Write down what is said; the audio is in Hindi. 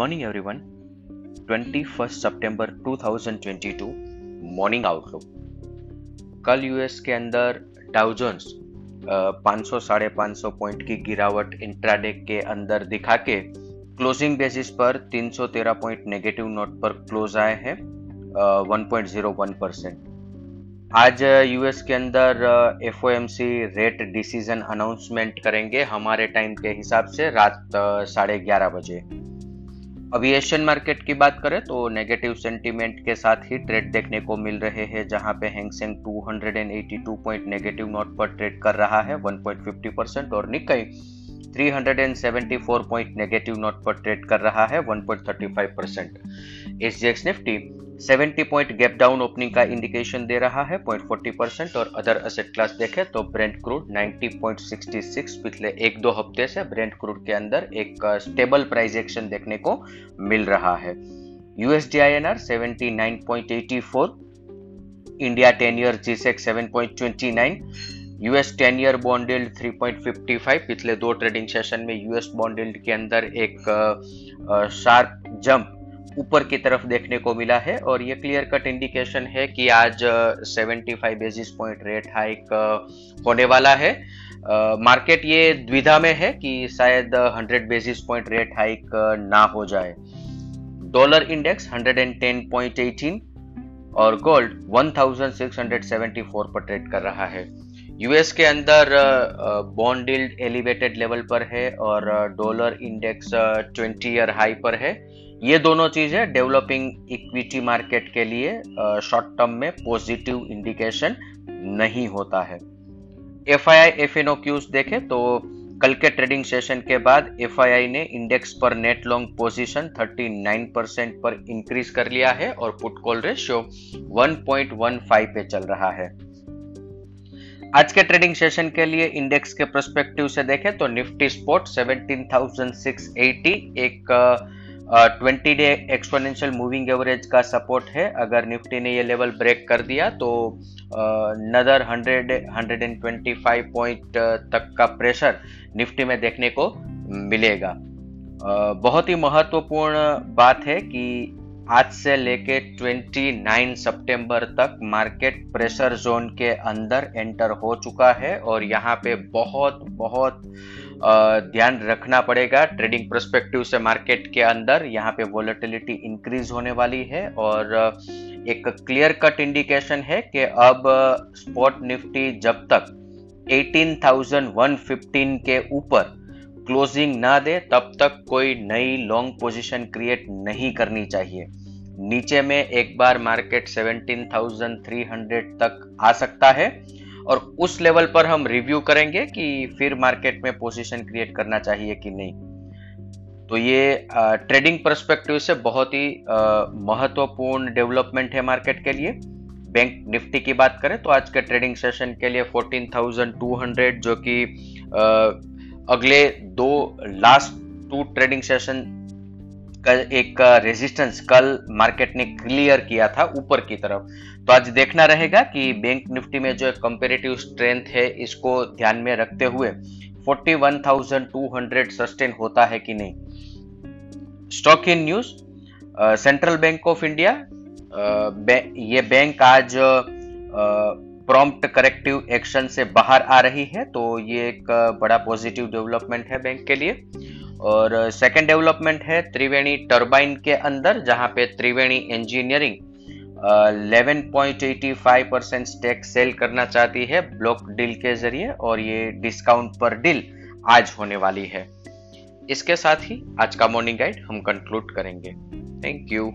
मॉर्निंग एवरीवन 21 सितंबर 2022 मॉर्निंग आउटलुक कल यूएस के अंदर डाउजोन्स पाँच सौ, साढ़े पाँच सौ पॉइंट की गिरावट इंट्राडे के अंदर दिखा के क्लोजिंग बेसिस पर 313 पॉइंट नेगेटिव नोट पर क्लोज आए हैं 1.01 परसेंट। आज यूएस के अंदर एफओएमसी रेट डिसीज़न अनाउंसमेंट करेंगे हमारे टाइम के हिसाब से रात साढ़े ग्यारह बजे। अभी एशियन मार्केट की बात करें तो नेगेटिव सेंटीमेंट के साथ ही ट्रेड देखने को मिल रहे हैं, जहाँ पे Hang Seng 282 point negative note पर ट्रेड कर रहा है 1.50 परसेंट और निकाई 374 पॉइंट नेगेटिव नोट पर ट्रेड कर रहा है 1.35 percent SGX Nifty 70 point gap down opening का इंडिकेशन दे रहा है 0.40 परसेंट और अदर असेट क्लास देखें तो ब्रेंड क्रूड 90.66 पिछले एक दो हफ़्ते से ब्रेंड क्रूड के अंदर एक स्टेबल प्राइस एक्शन देखने को मिल रहा है। USD I N R seventy India ten year G sec seven US ten year bond yield 3.55 पिछले दो ट्रेडिंग सेशन में यूएस बॉन्ड यील्ड के अंदर एक शार्प जंप ऊपर की तरफ़ देखने को मिला है और ये क्लियर कट इंडिकेशन है कि आज 75 बेसिस पॉइंट रेट हाइक होने वाला है। मार्केट ये द्विधा में है कि शायद 100 बेसिस पॉइंट रेट हाइक ना हो जाए। डॉलर इंडेक्स 110.18 और गोल्ड 1674 पर ट्रेड कर रहा है। यूएस के अंदर बॉन्ड डील्ड एलिवेटेड लेवल पर है और dollar index twenty year high पर है। ये दोनों चीज़ें डेवलपिंग इक्विटी मार्केट के लिए शॉर्ट टर्म में पॉजिटिव इंडिकेशन नहीं होता है। F I I F N cues देखे तो कल के ट्रेडिंग सेशन के बाद एफ़ आई आई ने इंडेक्स पर नेट लॉन्ग पोजीशन 39 परसेंट पर इंक्रीज कर लिया है और पुट कॉल रेशियो 1.15 पे चल रहा है। आज के ट्रेडिंग सेशन के लिए इंडेक्स के प्रस्पेक्टिव से देखें तो निफ्टी स्पोर्ट 17,680 एक twenty day exponential moving average का सपोर्ट है। अगर निफ्टी ने ये लेवल ब्रेक कर दिया तो नदर 100 125 पॉइंट तक का प्रेशर निफ्टी में देखने को मिलेगा। बहुत ही महत्वपूर्ण बात है कि आज से लेके 29 सितंबर तक मार्केट प्रेशर जोन के अंदर एंटर हो चुका है और यहाँ पे बहुत बहुत ध्यान रखना पड़ेगा ट्रेडिंग प्रस्पेक्टिव से मार्केट के अंदर। यहाँ पे वॉलेटिलिटी इंक्रीज होने वाली है और एक क्लियर कट इंडिकेशन है कि अब स्पॉट निफ्टी जब तक 18,115 के ऊपर क्लोजिंग ना दे तब तक कोई नई लॉन्ग पोजीशन क्रिएट नहीं करनी चाहिए। नीचे में एक बार मार्केट 17,300 तक आ सकता है और उस लेवल पर हम रिव्यू करेंगे कि फिर मार्केट में पोजीशन क्रिएट करना चाहिए कि नहीं। तो ये ट्रेडिंग परस्पेक्टिव से बहुत ही महत्वपूर्ण डेवलपमेंट है मार्केट के लिए। बैंक निफ्टी की बात करें तो आज के ट्रेडिंग सेशन के लिए 14,200 जो कि अगले दो लास्ट टू ट्रेडिंग सेशन एक रेजिस्टेंस कल मार्केट ने क्लियर किया था ऊपर की तरफ़। तो आज देखना रहेगा कि बैंक निफ्टी में जो कंपेरेटिव स्ट्रेंथ है इसको ध्यान में रखते हुए 41,200 सस्टेन होता है कि नहीं। Stock in news Central Bank of India ये बैंक आज प्रॉम्प्ट करेक्टिव एक्शन से बाहर आ रही है तो ये एक बड़ा पॉजिटिव डेवलपमेंट है बैंक के लिए। और सेकंड डेवलपमेंट है त्रिवेणी टर्बाइन के अंदर, जहाँ पे Triveni engineering 11.85 percent stake sale करना चाहती है ब्लॉक डील के ज़रिए और ये डिस्काउंट पर डील आज होने वाली है। इसके साथ ही आज का मॉर्निंग गाइड हम कंक्लूड करेंगे। Thank you